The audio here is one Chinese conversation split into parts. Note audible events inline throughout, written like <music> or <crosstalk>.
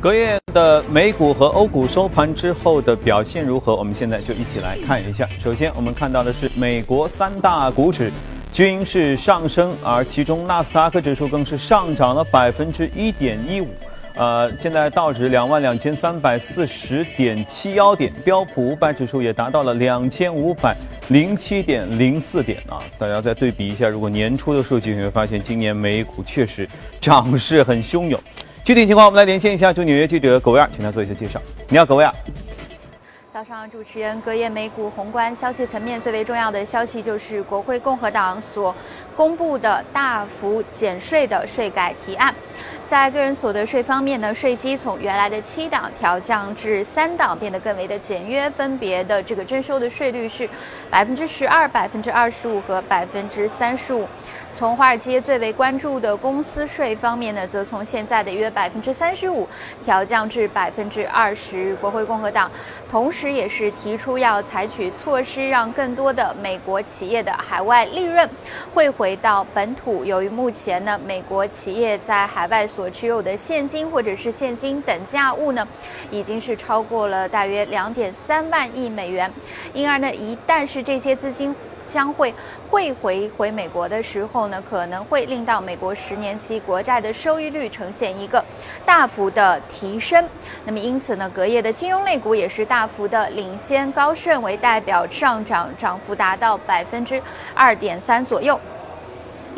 隔夜的美股和欧股收盘之后的表现如何？我们现在就一起来看一下。首先，我们看到的是美国三大股指均是上升，而其中纳斯达克指数更是上涨了百分之一点一五。呃，现在道指两万两千三百四十点七幺点，标普五百指数也达到了两千五百零七点零四点啊！大家再对比一下，如果年初的数据，你会发现今年美股确实涨势很汹涌。具体情况，我们来连线一下驻纽约记者葛维尔，请他做一下介绍。你好，葛维尔。早上，主持人，隔夜美股宏观消息层面最为重要的消息就是国会共和党所公布的大幅减税的税改提案。在个人所得税方面呢，税基从原来的七档调降至三档，变得更为的简约。分别的这个征收的税率是百分之十二、百分之二十五和百分之三十五。从华尔街最为关注的公司税方面呢，则从现在的约百分之三十五调降至百分之二十。国会共和党同时也是提出要采取措施，让更多的美国企业的海外利润汇回回到本土。由于目前呢，美国企业在海外所持有的现金或者是现金等价物呢，已经是超过了大约两点三万亿美元，因而呢，一旦是这些资金。将会汇回回美国的时候呢，可能会令到美国十年期国债的收益率呈现一个大幅的提升。那么因此呢，隔夜的金融类股也是大幅的领先，高盛为代表上涨，涨幅达到百分之二点三左右。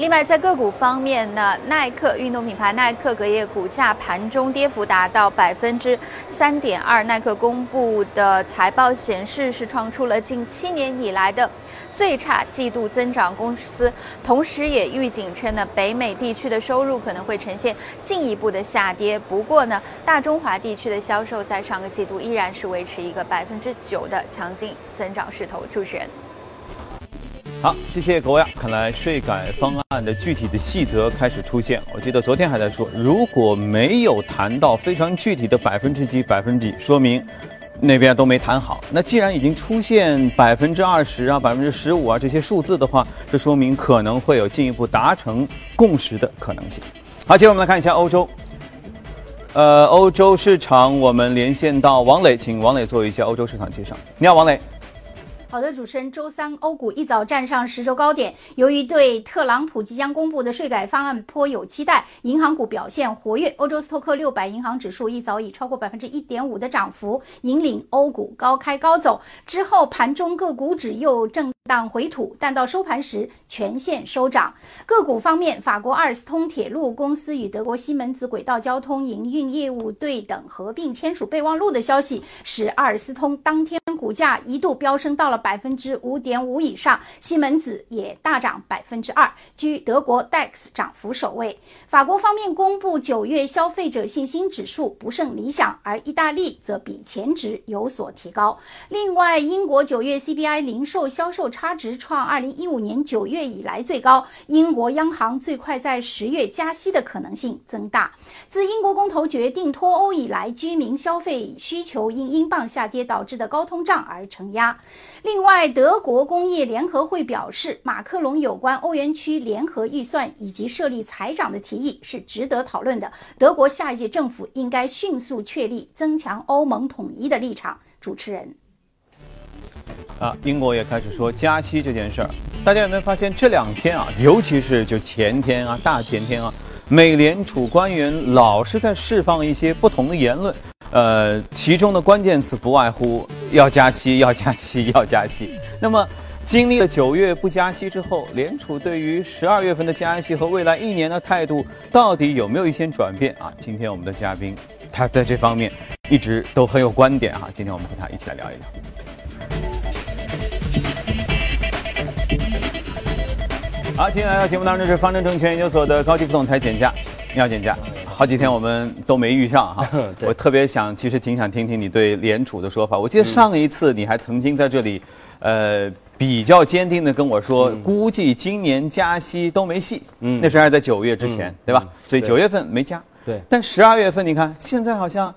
另外，在个股方面呢，耐克运动品牌耐克隔夜股价盘中跌幅达到百分之三点二。耐克公布的财报显示，是创出了近七年以来的最差季度增长。公司同时也预警称呢，北美地区的收入可能会呈现进一步的下跌。不过呢，大中华地区的销售在上个季度依然是维持一个百分之九的强劲增长势头。主持人。好，谢谢各位。看来税改方案的具体的细则开始出现。我记得昨天还在说，如果没有谈到非常具体的百分之几、百分之几，说明那边都没谈好。那既然已经出现百分之二十啊、百分之十五啊这些数字的话，这说明可能会有进一步达成共识的可能性。好，接着我们来看一下欧洲。呃，欧洲市场，我们连线到王磊，请王磊做一下欧洲市场介绍。你好，王磊。好的，主持人，周三欧股一早站上十周高点，由于对特朗普即将公布的税改方案颇有期待，银行股表现活跃。欧洲斯托克六百银行指数一早已超过百分之一点五的涨幅引领欧股高开高走，之后盘中各股指又震荡回吐，但到收盘时全线收涨。个股方面，法国阿尔斯通铁路公司与德国西门子轨道交通营运业务对等合并签署备忘录的消息，使阿尔斯通当天股价一度飙升到了。百分之五点五以上，西门子也大涨百分之二，居德国 DAX 涨幅首位。法国方面公布九月消费者信心指数不甚理想，而意大利则比前值有所提高。另外，英国九月 CPI 零售销售差值创二零一五年九月以来最高，英国央行最快在十月加息的可能性增大。自英国公投决定脱欧以来，居民消费需求因英镑下跌导致的高通胀而承压。另外，德国工业联合会表示，马克龙有关欧元区联合预算以及设立财长的提议是值得讨论的。德国下一届政府应该迅速确立增强欧盟统一的立场。主持人，啊，英国也开始说加息这件事儿，大家有没有发现这两天啊，尤其是就前天啊、大前天啊，美联储官员老是在释放一些不同的言论。呃，其中的关键词不外乎要加息、要加息、要加息。那么，经历了九月不加息之后，联储对于十二月份的加息和未来一年的态度，到底有没有一些转变啊？今天我们的嘉宾，他在这方面一直都很有观点哈。今天我们和他一起来聊一聊。好，今天来到节目当中是方正证券研究所的高级副总裁简佳，你好，简佳。好几天我们都没遇上哈，<laughs> 我特别想，其实挺想听听你对联储的说法。我记得上一次你还曾经在这里，呃，比较坚定的跟我说，估计今年加息都没戏。嗯，那时候还在九月之前，对吧？所以九月份没加。对。但十二月份你看，现在好像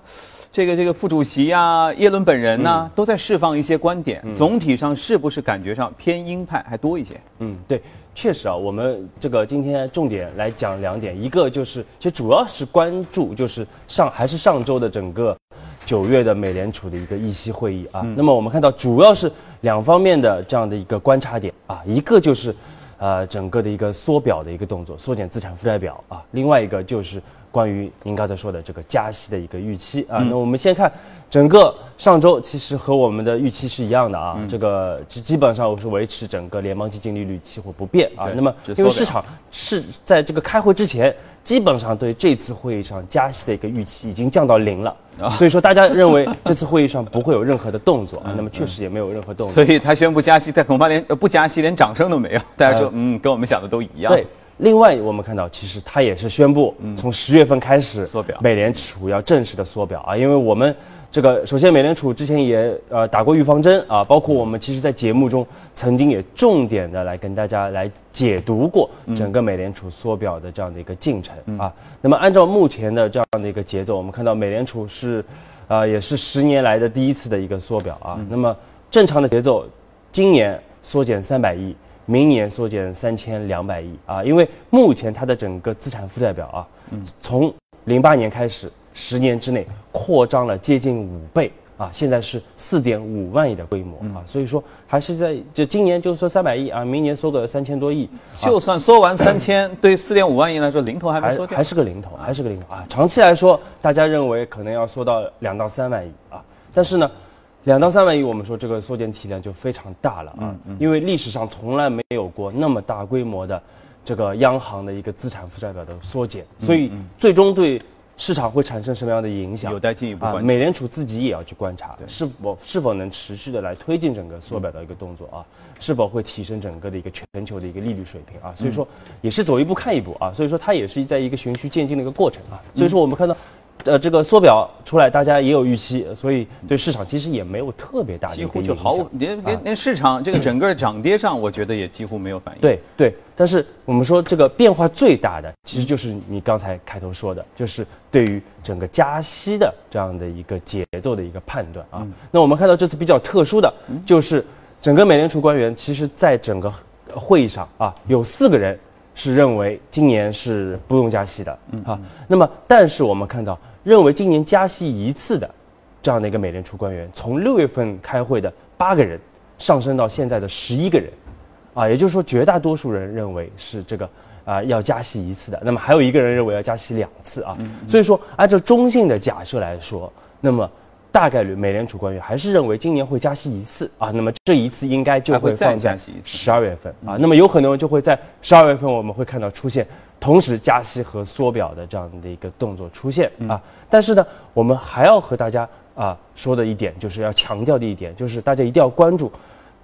这个这个副主席啊，耶伦本人呢，都在释放一些观点。总体上是不是感觉上偏鹰派还多一些？嗯，对，确实啊，我们这个今天重点来讲两点，一个就是其实主要是关注就是上还是上周的整个九月的美联储的一个议息会议啊。那么我们看到主要是两方面的这样的一个观察点啊，一个就是呃整个的一个缩表的一个动作，缩减资产负债表啊，另外一个就是。关于您刚才说的这个加息的一个预期啊，那我们先看整个上周，其实和我们的预期是一样的啊，这个基基本上我是维持整个联邦基金利率期货不变啊。那么因为市场是在这个开会之前，基本上对这次会议上加息的一个预期已经降到零了，所以说大家认为这次会议上不会有任何的动作啊。那么确实也没有任何动作，所以他宣布加息，他恐怕连不加息连掌声都没有。大家说，嗯，跟我们想的都一样。对。另外，我们看到，其实它也是宣布，从十月份开始缩表，美联储要正式的缩表啊。因为我们这个，首先美联储之前也呃打过预防针啊，包括我们其实在节目中曾经也重点的来跟大家来解读过整个美联储缩表的这样的一个进程啊。那么按照目前的这样的一个节奏，我们看到美联储是，啊也是十年来的第一次的一个缩表啊。那么正常的节奏，今年缩减三百亿。明年缩减三千两百亿啊，因为目前它的整个资产负债表啊，从零八年开始，十年之内扩张了接近五倍啊，现在是四点五万亿的规模啊，所以说还是在就今年就说三百亿啊，明年缩个三千多亿，就算缩完三千，对四点五万亿来说，零头还没缩掉，还是个零头，还是个零头啊。长期来说，大家认为可能要缩到两到三万亿啊，但是呢。两到三万亿，我们说这个缩减体量就非常大了啊，因为历史上从来没有过那么大规模的这个央行的一个资产负债表的缩减，所以最终对市场会产生什么样的影响，有待进一步啊。美联储自己也要去观察，是否是否能持续的来推进整个缩表的一个动作啊，是否会提升整个的一个全球的一个利率水平啊，所以说也是走一步看一步啊，所以说它也是在一个循序渐进的一个过程啊，所以说我们看到。呃，这个缩表出来，大家也有预期，所以对市场其实也没有特别大的几乎就毫无连连连市场这个整个涨跌上，我觉得也几乎没有反应。对对，但是我们说这个变化最大的，其实就是你刚才开头说的，就是对于整个加息的这样的一个节奏的一个判断啊。那我们看到这次比较特殊的，就是整个美联储官员，其实在整个会议上啊，有四个人。是认为今年是不用加息的，啊，那么但是我们看到认为今年加息一次的这样的一个美联储官员，从六月份开会的八个人上升到现在的十一个人，啊，也就是说绝大多数人认为是这个啊要加息一次的，那么还有一个人认为要加息两次啊，所以说按照中性的假设来说，那么。大概率，美联储官员还是认为今年会加息一次啊，那么这一次应该就会放在十二月份啊，那么有可能就会在十二月份我们会看到出现同时加息和缩表的这样的一个动作出现啊。但是呢，我们还要和大家啊说的一点，就是要强调的一点，就是大家一定要关注，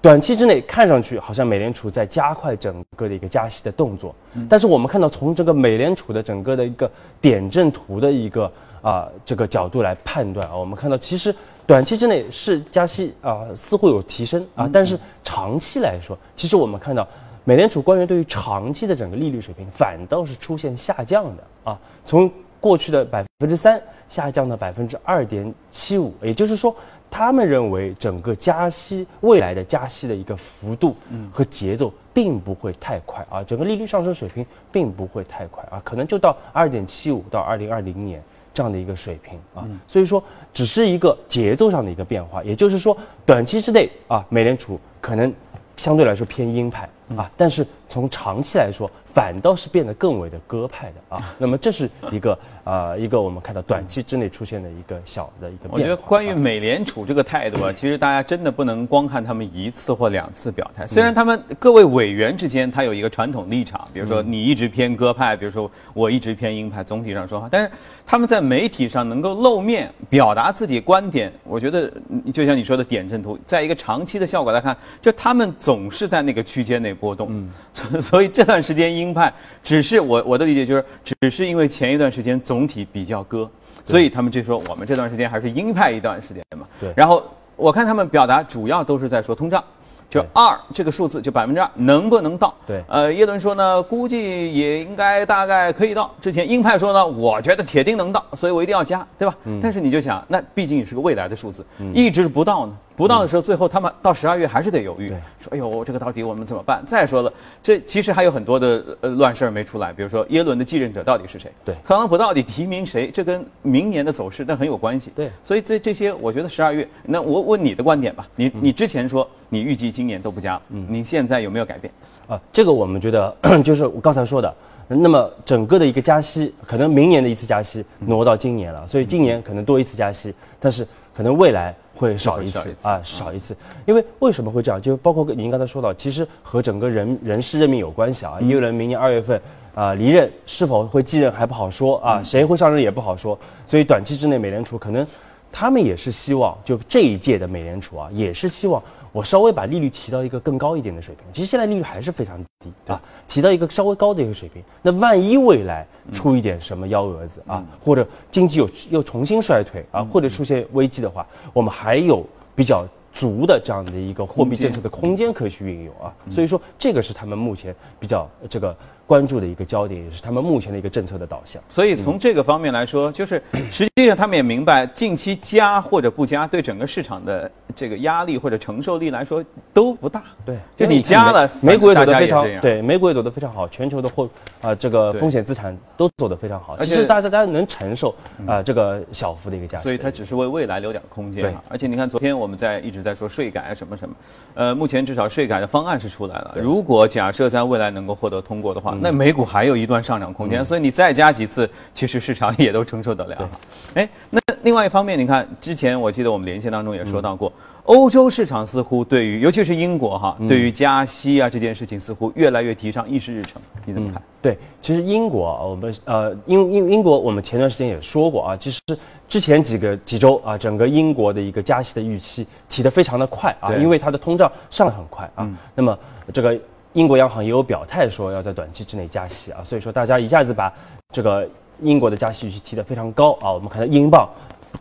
短期之内看上去好像美联储在加快整个的一个加息的动作，但是我们看到从这个美联储的整个的一个点阵图的一个。啊，这个角度来判断啊，我们看到其实短期之内是加息啊，似乎有提升啊，但是长期来说，其实我们看到美联储官员对于长期的整个利率水平反倒是出现下降的啊，从过去的百分之三下降到百分之二点七五，也就是说，他们认为整个加息未来的加息的一个幅度和节奏并不会太快啊，整个利率上升水平并不会太快啊，可能就到二点七五到二零二零年。这样的一个水平啊，所以说只是一个节奏上的一个变化，也就是说，短期之内啊，美联储可能相对来说偏鹰派啊，但是从长期来说。反倒是变得更为的鸽派的啊，那么这是一个啊一个我们看到短期之内出现的一个小的一个。我觉得关于美联储这个态度啊，<clears throat> 其实大家真的不能光看他们一次或两次表态。虽然他们各位委员之间他有一个传统立场，比如说你一直偏鸽派，比如说我一直偏鹰派，总体上说话，但是他们在媒体上能够露面表达自己观点，我觉得就像你说的点阵图，在一个长期的效果来看，就他们总是在那个区间内波动。嗯，<laughs> 所以这段时间。鹰派只是我我的理解就是，只是因为前一段时间总体比较割，所以他们就说我们这段时间还是鹰派一段时间嘛。对。然后我看他们表达主要都是在说通胀，就二这个数字就百分之二能不能到？对呃，耶伦说呢，估计也应该大概可以到。之前鹰派说呢，我觉得铁定能到，所以我一定要加，对吧？嗯但是你就想，那毕竟也是个未来的数字，一直不到呢，不到的时候，最后他们到十二月还是得犹豫，对说哎呦，这个到底我们怎么办？再说了，这其实还有很多的呃乱事儿没出来，比如说耶伦的继任者到底是谁？对特朗普到底提名谁？这跟明年的走势那很有关系。对所以这这些，我觉得十二月，那我问你的观点吧，你你之前说你预计今年都不加，嗯，你现在有没有改变？啊，这个我们觉得 <clears throat> 就是我刚才说的，那么整个的一个加息，可能明年的一次加息挪到今年了，所以今年可能多一次加息，但是可能未来会少一次啊，少一次。因为为什么会这样？就包括您刚才说到，其实和整个人人事任命有关系啊。耶伦明年二月份啊离任，是否会继任还不好说啊，谁会上任也不好说，所以短期之内美联储可能他们也是希望，就这一届的美联储啊，也是希望我稍微把利率提到一个更高一点的水平。其实现在利率还是非常低啊，提到一个稍微高的一个水平。那万一未来出一点什么幺蛾子啊，或者经济又又重新衰退啊，或者出现危机的话，我们还有比较。足的这样的一个货币政策的空间可以去运用啊，所以说这个是他们目前比较呃这个关注的一个焦点，也是他们目前的一个政策的导向。所以从这个方面来说，就是实际上他们也明白，近期加或者不加，对整个市场的这个压力或者承受力来说都不大。对，就你加了，美股也走得非常对，美股也走得非常好，全球的货啊、这个风险资产都走得非常好。而且其实大家大家能承受啊、这个小幅的一个加息，所以它只是为未来留点空间对啊。而且你看，昨天我们在一直在说税改啊什么什么，呃，目前至少税改的方案是出来了。如果假设在未来能够获得通过的话，那美股还有一段上涨空间。所以你再加几次，<laughs> 其实市场也都承受得了。哎，那另外一方面，你看之前我记得我们连线当中也说到过。欧洲市场似乎对于，尤其是英国哈，对于加息啊这件事情，似乎越来越提上议事日程。你怎么看？对，其实英国啊，我们呃英英英国，我们前段时间也说过啊，其实之前几个几周啊，整个英国的一个加息的预期提得非常的快啊，因为它的通胀上得很快啊。那么这个英国央行也有表态说要在短期之内加息啊，所以说大家一下子把这个英国的加息预期提得非常高啊。我们看到英镑。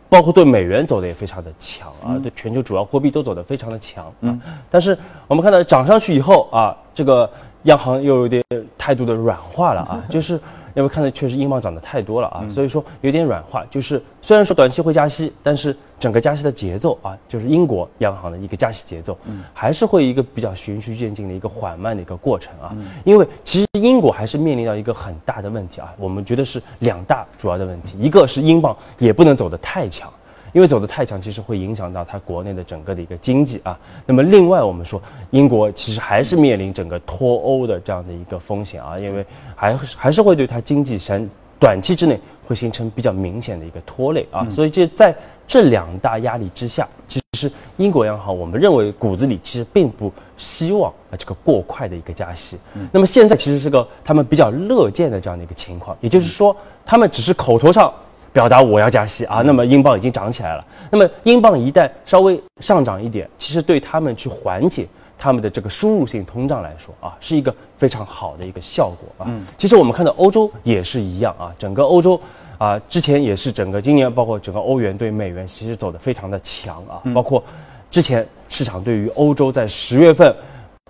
包括对美元走的也非常的强啊，对全球主要货币都走得非常的强啊。但是我们看到涨上去以后啊，这个央行又有点态度的软化了啊，<laughs> 就是因为看到确实英镑涨得太多了啊，所以说有点软化。就是虽然说短期会加息，但是整个加息的节奏啊，就是英国央行的一个加息节奏，还是会一个比较循序渐进的一个缓慢的一个过程啊。因为其实英国还是面临到一个很大的问题啊，我们觉得是两大主要的问题，一个是英镑也不能走得太强。因为走得太强，其实会影响到它国内的整个的一个经济啊。那么另外，我们说英国其实还是面临整个脱欧的这样的一个风险啊，因为还还是会对它经济产短期之内会形成比较明显的一个拖累啊。所以这在这两大压力之下，其实英国央行我们认为骨子里其实并不希望啊这个过快的一个加息。那么现在其实是个他们比较乐见的这样的一个情况，也就是说他们只是口头上。表达我要加息啊，那么英镑已经涨起来了。那么英镑一旦稍微上涨一点，其实对他们去缓解他们的这个输入性通胀来说啊，是一个非常好的一个效果啊。其实我们看到欧洲也是一样啊，整个欧洲啊，之前也是整个今年包括整个欧元对美元其实走得非常的强啊，包括之前市场对于欧洲在十月份。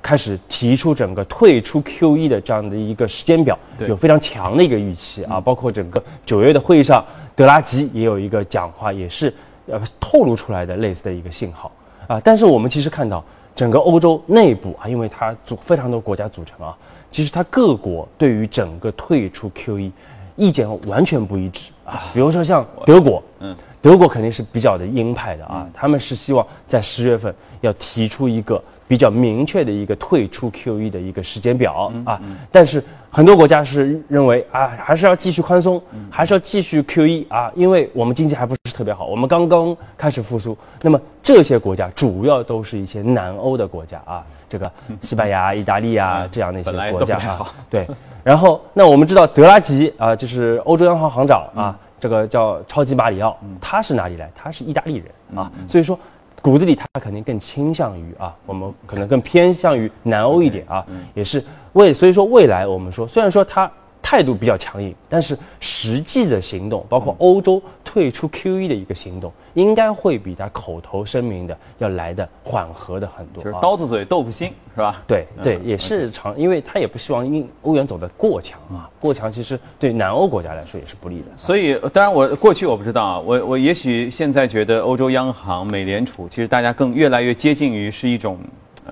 开始提出整个退出 QE 的这样的一个时间表，对有非常强的一个预期啊，包括整个九月的会议上，德拉吉也有一个讲话，也是呃透露出来的类似的一个信号啊。但是我们其实看到整个欧洲内部啊，因为它组非常多国家组成啊，其实它各国对于整个退出 QE 意见完全不一致啊。比如说像德国，嗯，德国肯定是比较的鹰派的啊，他们是希望在十月份要提出一个比较明确的一个退出 QE 的一个时间表啊，但是很多国家是认为啊，还是要继续宽松，还是要继续 QE 啊，因为我们经济还不是特别好，我们刚刚开始复苏。那么这些国家主要都是一些南欧的国家啊，这个西班牙、意大利啊这样的一些国家啊都不太好，对。然后那我们知道德拉吉啊，就是欧洲央行行长啊，这个叫超级马里奥，他是哪里来？他是意大利人啊，所以说骨子里他肯定更倾向于啊，我们可能更偏向于南欧一点啊，也是未所以说未来我们说，虽然说他态度比较强硬，但是实际的行动，包括欧洲退出 QE 的一个行动，应该会比他口头声明的要来的缓和的很多。就是刀子嘴豆腐心，是吧？对对，也是常，因为他也不希望因欧元走得过强啊，过强其实对南欧国家来说也是不利的。所以，当然我过去我不知道啊，我我也许现在觉得欧洲央行、美联储，其实大家更越来越接近于是一种。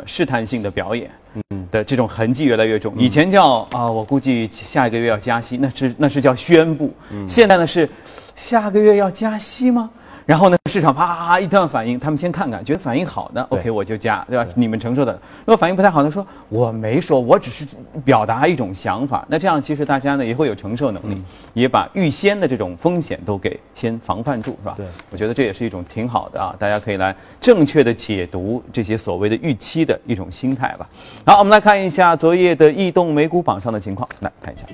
试探性的表演，嗯的这种痕迹越来越重。以前叫啊，我估计下一个月要加息，那是那是叫宣布。现在呢是，下个月要加息吗？然后呢，市场啪一段反应，他们先看看，觉得反应好的，OK，我就加，对吧？你们承受的。如果反应不太好的，说我没说，我只是表达一种想法。那这样其实大家呢也会有承受能力，也把预先的这种风险都给先防范住，是吧？对，我觉得这也是一种挺好的啊，大家可以来正确的解读这些所谓的预期的一种心态吧。好，我们来看一下昨夜的异动美股榜上的情况，来看一下。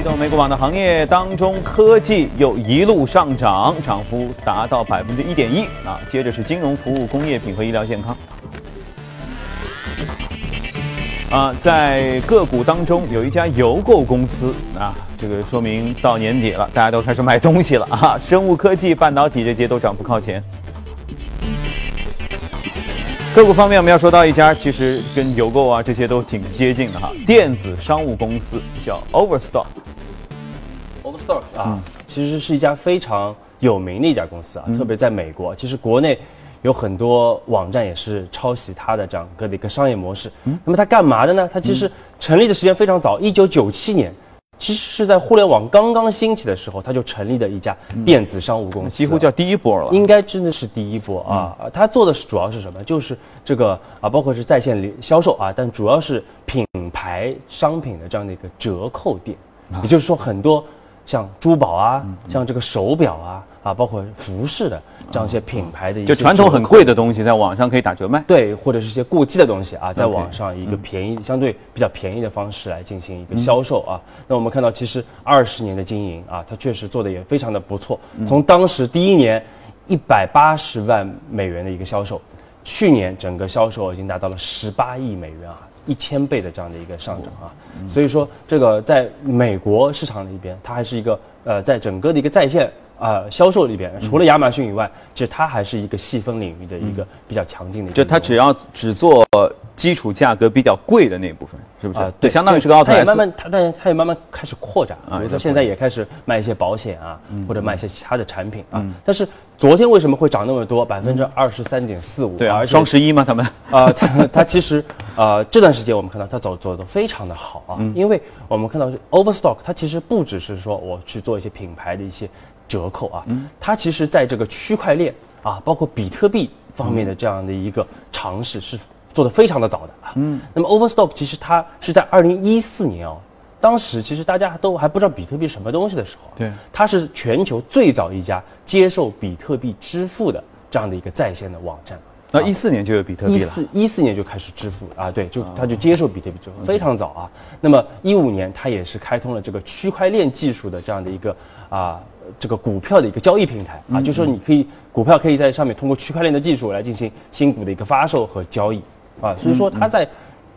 移动美股榜的行业当中，科技又一路上涨，涨幅达到百分之一点一啊。接着是金融服务、工业品和医疗健康。啊，在个股当中有一家邮购公司啊，这个说明到年底了，大家都开始买东西了啊。生物科技、半导体这些都涨幅靠前。个股方面，我们要说到一家，其实跟邮购啊这些都挺接近的哈，电子商务公司叫 Overstock。Overstock 啊，其实是一家非常有名的一家公司啊，特别在美国，其实国内有很多网站也是抄袭它的这样个的一个商业模式。那么它干嘛的呢？它其实成立的时间非常早，一九九七年。其实是在互联网刚刚兴起的时候，他就成立的一家电子商务公司，几乎叫第一波了。应该真的是第一波啊！他做的是主要是什么？就是这个啊，包括是在线销售啊，但主要是品牌商品的这样的一个折扣店。也就是说，很多像珠宝啊，像这个手表啊。啊，包括服饰的这样一些品牌的，就传统很贵的东西，在网上可以打折卖。对，或者是一些过季的东西啊，在网上一个便宜、相对比较便宜的方式来进行一个销售啊。那我们看到，其实二十年的经营啊，它确实做的也非常的不错。从当时第一年一百八十万美元的一个销售，去年整个销售已经达到了十八亿美元啊，一千倍的这样的一个上涨啊。所以说，这个在美国市场里边，它还是一个呃，在整个的一个在线。啊，销售里边除了亚马逊以外，其实它还是一个细分领域的一个比较强劲的。就它只要只做基础价格比较贵的那一部分，是不是？啊，对，相当于是个奥特 S。它也慢慢，它但是它也慢慢开始扩展啊。比如说现在也开始卖一些保险啊，或者卖一些其他的产品啊。但是昨天为什么会涨那么多？百分之二十三点四五。对啊，双十一吗？他们啊，它它其实啊，这段时间我们看到它走走的非常的好啊，因为我们看到 Overstock，它其实不只是说我去做一些品牌的一些。折扣啊，它其实在这个区块链啊，包括比特币方面的这样的一个尝试是做的非常的早的啊。嗯，那么 Overstock 其实它是在二零一四年哦，当时其实大家都还不知道比特币什么东西的时候，对，它是全球最早一家接受比特币支付的这样的一个在线的网站。那一四年就有比特币了，一四一四年就开始支付啊，对，就它就接受比特币支付，非常早啊。那么一五年它也是开通了这个区块链技术的这样的一个啊。这个股票的一个交易平台啊，就是说你可以股票可以在上面通过区块链的技术来进行新股的一个发售和交易啊，所以说它在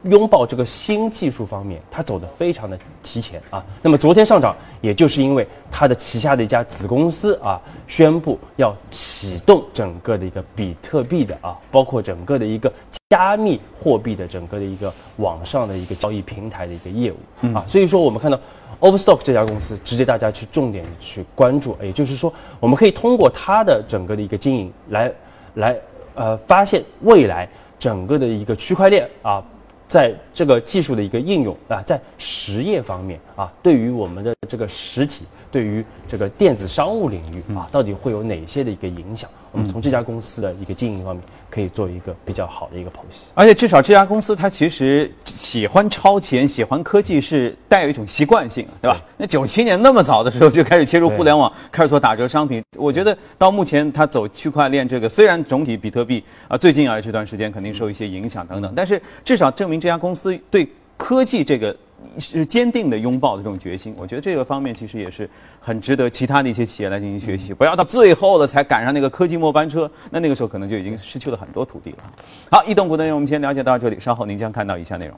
拥抱这个新技术方面，它走得非常的提前啊。那么昨天上涨，也就是因为它的旗下的一家子公司啊，宣布要启动整个的一个比特币的啊，包括整个的一个加密货币的整个的一个网上的一个交易平台的一个业务啊，所以说我们看到。Overstock 这家公司值得大家去重点去关注，也就是说，我们可以通过它的整个的一个经营来，来呃发现未来整个的一个区块链啊，在这个技术的一个应用啊，在实业方面啊，对于我们的这个实体，对于这个电子商务领域啊，到底会有哪些的一个影响？我们从这家公司的一个经营方面，可以做一个比较好的一个剖析。而且至少这家公司它其实喜欢超前，喜欢科技，是带有一种习惯性，对吧？那九七年那么早的时候就开始切入互联网，开始做打折商品。我觉得到目前它走区块链这个，虽然总体比特币啊最近啊这段时间肯定受一些影响等等，但是至少证明这家公司对科技这个是坚定的拥抱的这种决心。我觉得这个方面其实也是很值得其他的一些企业来进行学习，不要到最后了才赶上那个科技末班车，那那个时候可能就已经失去了很多土地了。好，移动股的内容我们先了解到这里，稍后您将看到以下内容。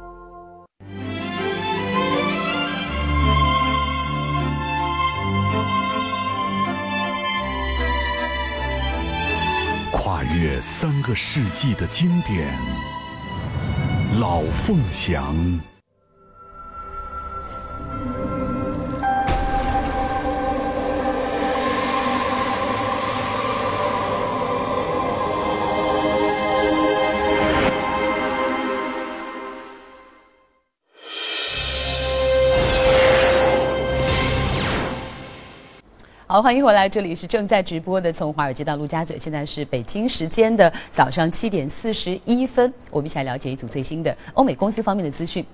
跨越三个世纪的经典，《老凤祥》。好，欢迎回来，这里是正在直播的，从华尔街到陆家嘴，现在是北京时间的早上七点四十一分，我们一起来了解一组最新的欧美公司方面的资讯。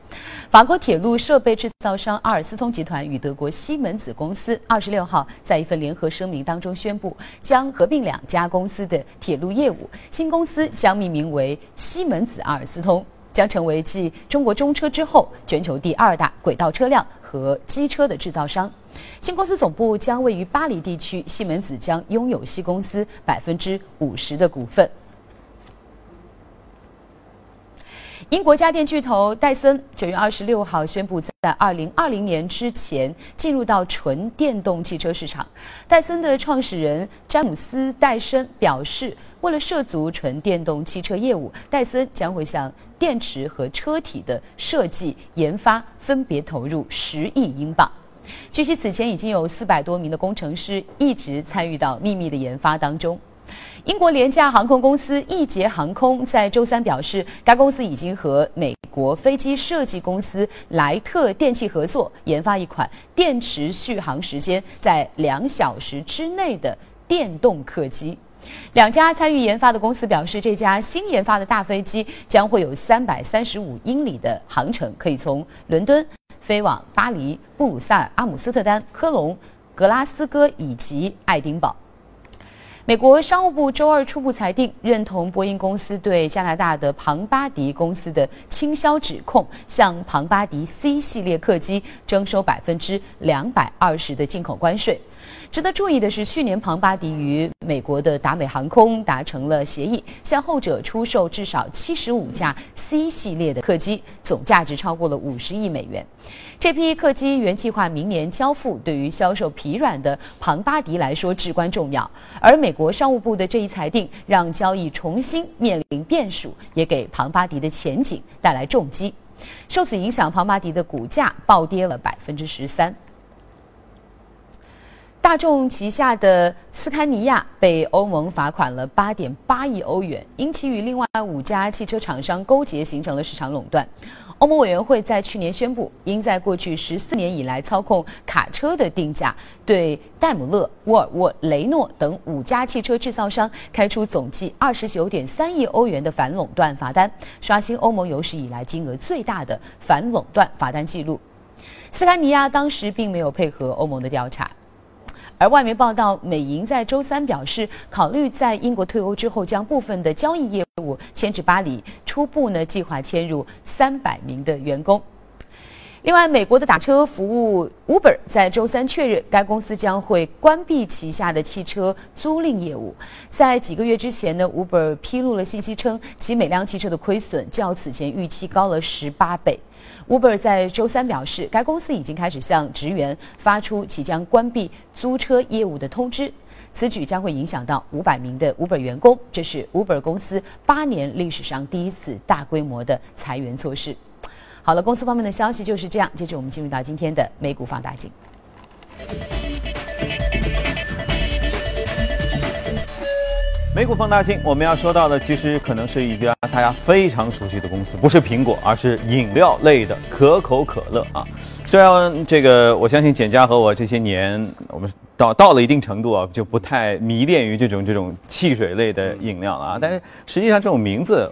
法国铁路设备制造商阿尔斯通集团与德国西门子公司二十六号在一份联合声明当中宣布，将合并两家公司的铁路业务，新公司将命名为西门子阿尔斯通，将成为继中国中车之后全球第二大轨道车辆和机车的制造商。新公司总部将位于巴黎地区，西门子将拥有西公司百分之五十的股份。英国家电巨头戴森九月二十六号宣布，在二零二零年之前进入到纯电动汽车市场。戴森的创始人詹姆斯·戴森表示，为了涉足纯电动汽车业务，戴森将会向电池和车体的设计研发分别投入十亿英镑。据悉，此前已经有四百多名的工程师一直参与到秘密的研发当中。英国廉价航空公司易捷航空在周三表示，该公司已经和美国飞机设计公司莱特电气合作，研发一款电池续航时间在两小时之内的电动客机。两家参与研发的公司表示，这家新研发的大飞机将会有三百三十五英里的航程，可以从伦敦。飞往巴黎、布鲁塞尔、阿姆斯特丹、科隆、格拉斯哥以及爱丁堡。美国商务部周二初步裁定，认同波音公司对加拿大的庞巴迪公司的倾销指控，向庞巴迪 C 系列客机征收百分之两百二十的进口关税。值得注意的是，去年庞巴迪与美国的达美航空达成了协议，向后者出售至少七十五架 C 系列的客机，总价值超过了五十亿美元。这批客机原计划明年交付，对于销售疲软的庞巴迪来说至关重要。而美国商务部的这一裁定，让交易重新面临变数，也给庞巴迪的前景带来重击。受此影响，庞巴迪的股价暴跌了百分之十三。大众旗下的斯堪尼亚被欧盟罚款了八点八亿欧元，因其与另外五家汽车厂商勾结，形成了市场垄断。欧盟委员会在去年宣布，应在过去十四年以来操控卡车的定价，对戴姆勒、沃尔沃、雷诺等五家汽车制造商开出总计二十九点三亿欧元的反垄断罚单，刷新欧盟有史以来金额最大的反垄断罚单记录。斯堪尼亚当时并没有配合欧盟的调查。而外媒报道，美银在周三表示，考虑在英国退欧之后，将部分的交易业务迁至巴黎，初步呢计划迁入三百名的员工。另外，美国的打车服务 Uber 在周三确认，该公司将会关闭旗下的汽车租赁业务。在几个月之前呢，Uber 披露了信息称，其每辆汽车的亏损较此前预期高了十八倍。Uber 在周三表示，该公司已经开始向职员发出即将关闭租车业务的通知。此举将会影响到五百名的 Uber 员工，这是 Uber 公司八年历史上第一次大规模的裁员措施。好了，公司方面的消息就是这样。接着我们进入到今天的美股放大镜。美股放大镜，我们要说到的其实可能是一家大家非常熟悉的公司，不是苹果，而是饮料类的可口可乐啊。虽然这个，我相信简家和我这些年，我们到到了一定程度啊，就不太迷恋于这种这种汽水类的饮料了啊。但是实际上，这种名字，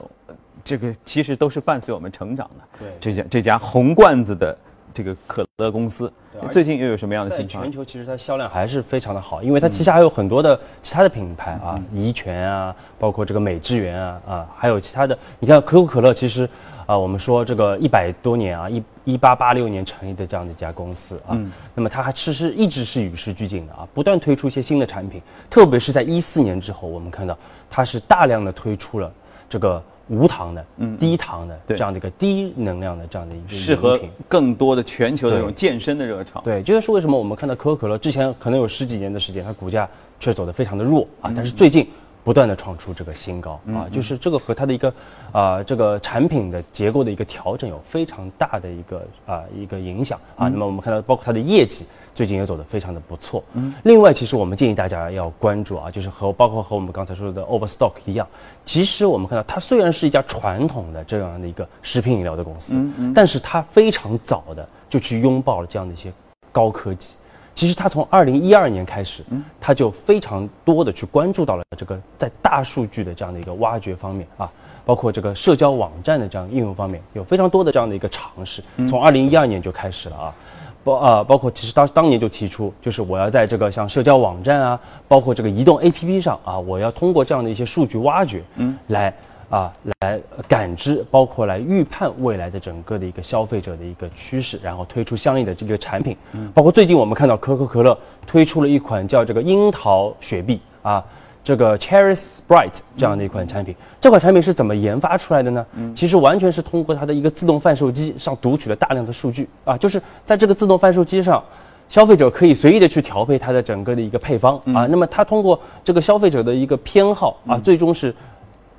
这个其实都是伴随我们成长的。对，这家这家红罐子的这个可乐公司。最近又有什么样的情况？全球其实它销量还是非常的好，因为它旗下还有很多的其他的品牌啊，怡泉啊，包括这个美汁源啊啊，还有其他的。你看可口可乐，其实啊，我们说这个一百多年啊，一一八八六年成立的这样的一家公司啊，那么它还其实一直是与时俱进的啊，不断推出一些新的产品，特别是在一四年之后，我们看到它是大量的推出了这个。无糖的，嗯，低糖的这样的一个低能量的这样的一个适合更多的全球的这种健身的热潮。对，这就是为什么我们看到可口可乐之前可能有十几年的时间，它股价却走得非常的弱啊，但是最近不断的创出这个新高啊，就是这个和它的一个啊这个产品的结构的一个调整有非常大的一个啊一个影响啊。那么我们看到包括它的业绩。最近也走得非常的不错。嗯，另外，其实我们建议大家要关注啊，就是和包括和我们刚才说的 Overstock 一样，其实我们看到它虽然是一家传统的这样的一个食品饮料的公司，嗯嗯，但是它非常早的就去拥抱了这样的一些高科技。其实它从二零一二年开始，嗯，它就非常多的去关注到了这个在大数据的这样的一个挖掘方面啊，包括这个社交网站的这样应用方面，有非常多的这样的一个尝试。从二零一二年就开始了啊。包啊，包括其实当当年就提出，就是我要在这个像社交网站啊，包括这个移动 APP 上啊，我要通过这样的一些数据挖掘，嗯，来啊来感知，包括来预判未来的整个的一个消费者的一个趋势，然后推出相应的这个产品。嗯，包括最近我们看到可口可乐推出了一款叫这个樱桃雪碧啊。这个 Cherry Sprite 这样的一款产品，这款产品是怎么研发出来的呢？嗯，其实完全是通过它的一个自动贩售机上读取了大量的数据啊，就是在这个自动贩售机上，消费者可以随意的去调配它的整个的一个配方啊。那么它通过这个消费者的一个偏好啊，最终是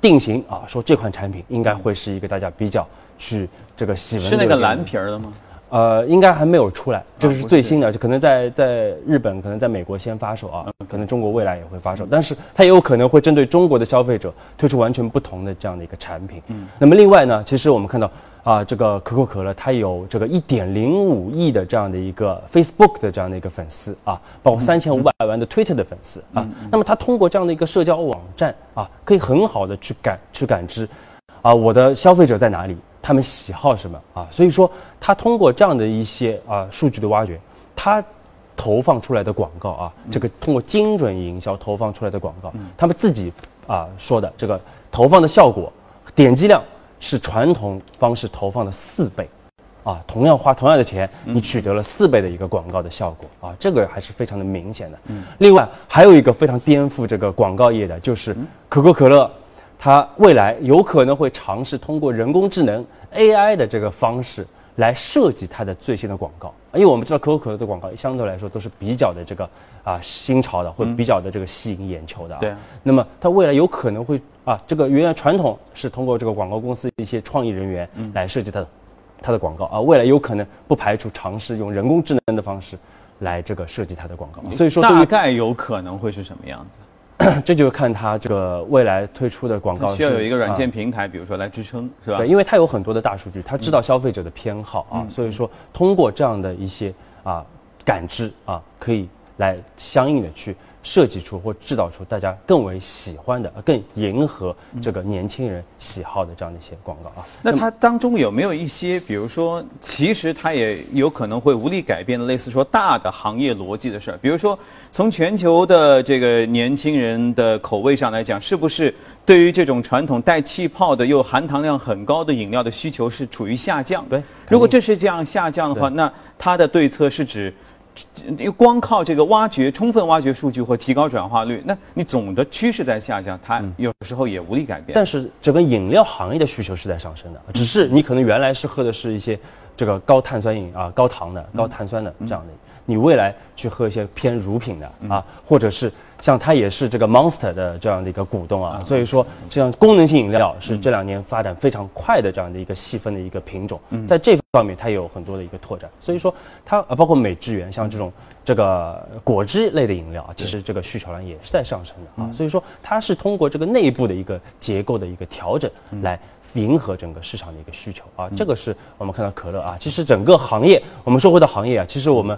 定型啊，说这款产品应该会是一个大家比较去这个喜闻。是那个蓝皮儿的吗？呃，应该还没有出来，这个是最新的，就可能在在日本，可能在美国先发售啊，可能中国未来也会发售，但是它也有可能会针对中国的消费者推出完全不同的这样的一个产品。嗯，那么另外呢，其实我们看到啊，这个可口可乐它有这个一点零五亿的这样的一个 Facebook 的这样的一个粉丝啊，包括三千五百万的 Twitter 的粉丝啊，那么它通过这样的一个社交网站啊，可以很好的去感去感知啊，我的消费者在哪里。他们喜好什么啊？所以说，他通过这样的一些啊数据的挖掘，他投放出来的广告啊，这个通过精准营销投放出来的广告，他们自己啊说的这个投放的效果，点击量是传统方式投放的四倍，啊，同样花同样的钱，你取得了四倍的一个广告的效果啊，这个还是非常的明显的。另外还有一个非常颠覆这个广告业的，就是可口可乐。它未来有可能会尝试通过人工智能 AI 的这个方式来设计它的最新的广告，因为我们知道可口可乐的广告相对来说都是比较的这个啊新潮的，会比较的这个吸引眼球的。对。那么它未来有可能会啊，这个原来传统是通过这个广告公司一些创意人员来设计它的它的广告啊，未来有可能不排除尝试用人工智能的方式来这个设计它的广告。所以说大概有可能会是什么样子？这就看它这个未来推出的广告需要有一个软件平台，比如说来支撑，是吧？对，因为它有很多的大数据，它知道消费者的偏好啊，所以说通过这样的一些啊感知啊，可以来相应的去设计出或制造出大家更为喜欢的、更迎合这个年轻人喜好的这样的一些广告啊。那它当中有没有一些，比如说，其实它也有可能会无力改变的，类似说大的行业逻辑的事儿？比如说，从全球的这个年轻人的口味上来讲，是不是对于这种传统带气泡的又含糖量很高的饮料的需求是处于下降？对，如果这是这样下降的话，那它的对策是指。又光靠这个挖掘、充分挖掘数据或提高转化率，那你总的趋势在下降，它有时候也无力改变。但是整个饮料行业的需求是在上升的，只是你可能原来是喝的是一些这个高碳酸饮啊、高糖的、高碳酸的这样的，你未来去喝一些偏乳品的啊，或者是。像它也是这个 Monster 的这样的一个股东啊，所以说这样功能性饮料是这两年发展非常快的这样的一个细分的一个品种，在这方面它也有很多的一个拓展。所以说它啊，包括美汁源像这种这个果汁类的饮料啊，其实这个需求量也是在上升的啊。所以说它是通过这个内部的一个结构的一个调整来迎合整个市场的一个需求啊。这个是我们看到可乐啊，其实整个行业我们说回到行业啊，其实我们。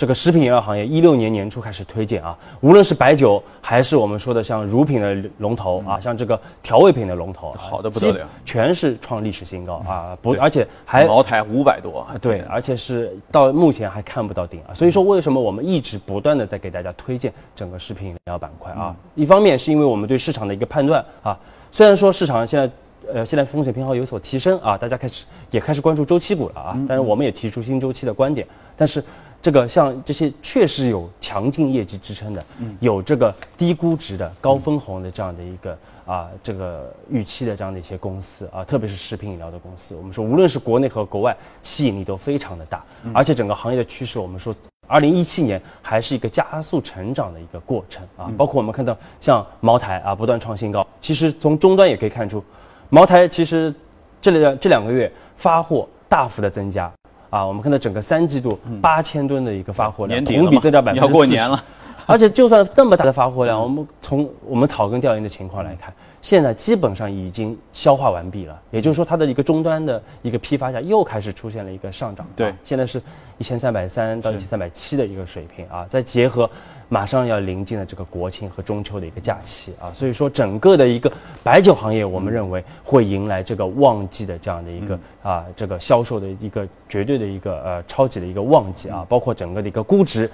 这个食品饮料行业一六年年初开始推荐啊，无论是白酒还是我们说的像乳品的龙头啊，像这个调味品的龙头，好的不得了，全是创历史新高啊！不，而且还茅台五百多，对，而且是到目前还看不到顶啊。所以说，为什么我们一直不断的在给大家推荐整个食品饮料板块啊？一方面是因为我们对市场的一个判断啊，虽然说市场现在呃现在风险偏好有所提升啊，大家开始也开始关注周期股了啊，但是我们也提出新周期的观点，但是。这个像这些确实有强劲业绩支撑的，有这个低估值的高分红的这样的一个啊这个预期的这样的一些公司啊，特别是食品饮料的公司，我们说无论是国内和国外吸引力都非常的大，而且整个行业的趋势，我们说二零一七年还是一个加速成长的一个过程啊，包括我们看到像茅台啊不断创新高，其实从终端也可以看出，茅台其实这两这两个月发货大幅的增加。啊，我们看到整个三季度八千吨的一个发货量，同比增长百分之要过年了，而且就算这么大的发货量，我们从我们草根调研的情况来看，现在基本上已经消化完毕了。也就是说，它的一个终端的一个批发价又开始出现了一个上涨。对，现在是一千三百三到一千三百七的一个水平啊，再结合。马上要临近了这个国庆和中秋的一个假期啊，所以说整个的一个白酒行业，我们认为会迎来这个旺季的这样的一个啊，这个销售的一个绝对的一个呃超级的一个旺季啊，包括整个的一个估值，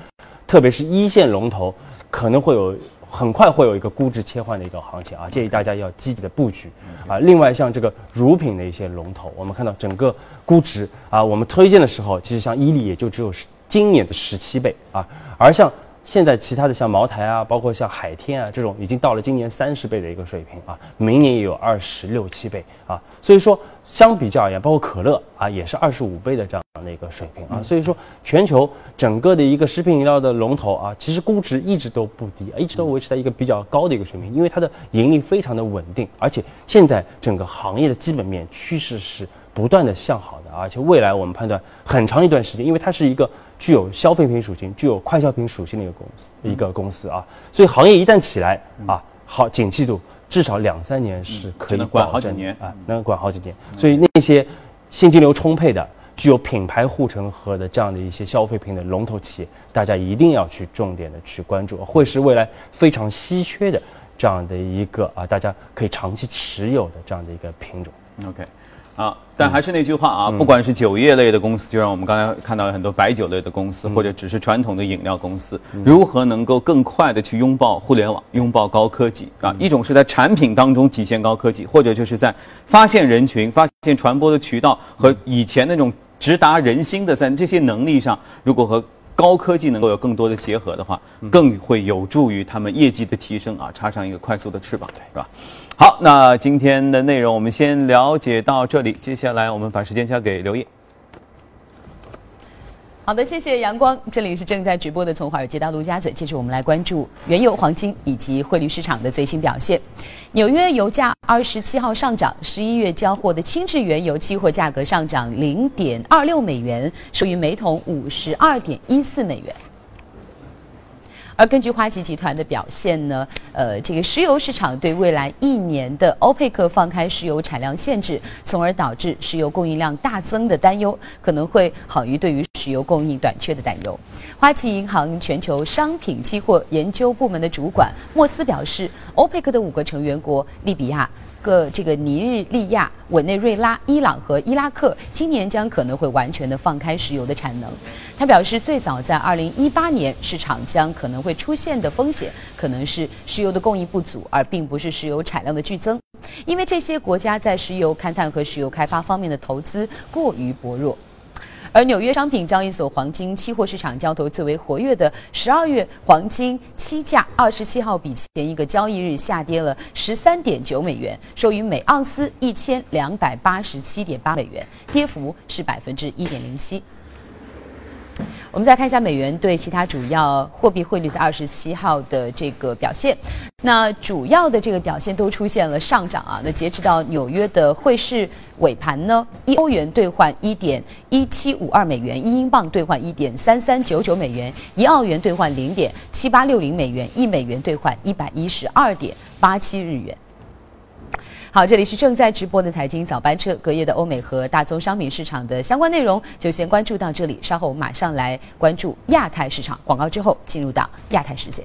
特别是一线龙头可能会有很快会有一个估值切换的一个行情啊，建议大家要积极的布局啊。另外像这个乳品的一些龙头，我们看到整个估值啊，我们推荐的时候，其实像伊利也就只有今年的十七倍啊，而像。现在其他的像茅台啊，包括像海天啊这种，已经到了今年三十倍的一个水平啊，明年也有二十六七倍啊，所以说相比较而言，包括可乐啊，也是二十五倍的这样的一个水平啊，所以说全球整个的一个食品饮料的龙头啊，其实估值一直都不低，一直都维持在一个比较高的一个水平，因为它的盈利非常的稳定，而且现在整个行业的基本面趋势是不断的向好的，而且未来我们判断很长一段时间，因为它是一个。具有消费品属性、具有快消品属性的一个公司，一个公司啊，所以行业一旦起来啊，好景气度至少两三年是可以管好几年啊，能管好几年。所以那些现金流充沛的、具有品牌护城河的这样的一些消费品的龙头企业，大家一定要去重点的去关注，会是未来非常稀缺的这样的一个啊，大家可以长期持有的这样的一个品种。OK。啊，但还是那句话啊，不管是酒业类的公司，就让我们刚才看到很多白酒类的公司，或者只是传统的饮料公司，如何能够更快的去拥抱互联网、拥抱高科技啊？一种是在产品当中体现高科技，或者就是在发现人群、发现传播的渠道和以前那种直达人心的在这些能力上，如果和高科技能够有更多的结合的话，更会有助于他们业绩的提升啊！插上一个快速的翅膀，是吧？好，那今天的内容我们先了解到这里。接下来我们把时间交给刘烨。好的，谢谢阳光。这里是正在直播的从华尔街到陆家嘴。接着我们来关注原油、黄金以及汇率市场的最新表现。纽约油价二十七号上涨，十一月交货的轻质原油期货价格上涨零点二六美元，收于每桶五十二点一四美元。而根据花旗集团的表现呢，呃，这个石油市场对未来一年的欧佩克放开石油产量限制，从而导致石油供应量大增的担忧，可能会好于对于石油供应短缺的担忧。花旗银行全球商品期货研究部门的主管莫斯表示，欧佩克的五个成员国利比亚。个这个尼日利亚、委内瑞拉、伊朗和伊拉克今年将可能会完全的放开石油的产能。他表示，最早在二零一八年，市场将可能会出现的风险，可能是石油的供应不足，而并不是石油产量的剧增，因为这些国家在石油勘探和石油开发方面的投资过于薄弱。而纽约商品交易所黄金期货市场交投最为活跃的十二月黄金期价，二十七号比前一个交易日下跌了十三点九美元，收于每盎司一千两百八十七点八美元，跌幅是百分之一点零七。我们再看一下美元对其他主要货币汇率在二十七号的这个表现。那主要的这个表现都出现了上涨啊。那截止到纽约的汇市尾盘呢，一欧元兑换一点一七五二美元，一英镑兑换一点三三九九美元，一澳元兑换零点七八六零美元，一美元兑换一百一十二点八七日元。好，这里是正在直播的财经早班车，隔夜的欧美和大宗商品市场的相关内容就先关注到这里，稍后我们马上来关注亚太市场。广告之后进入到亚太世界。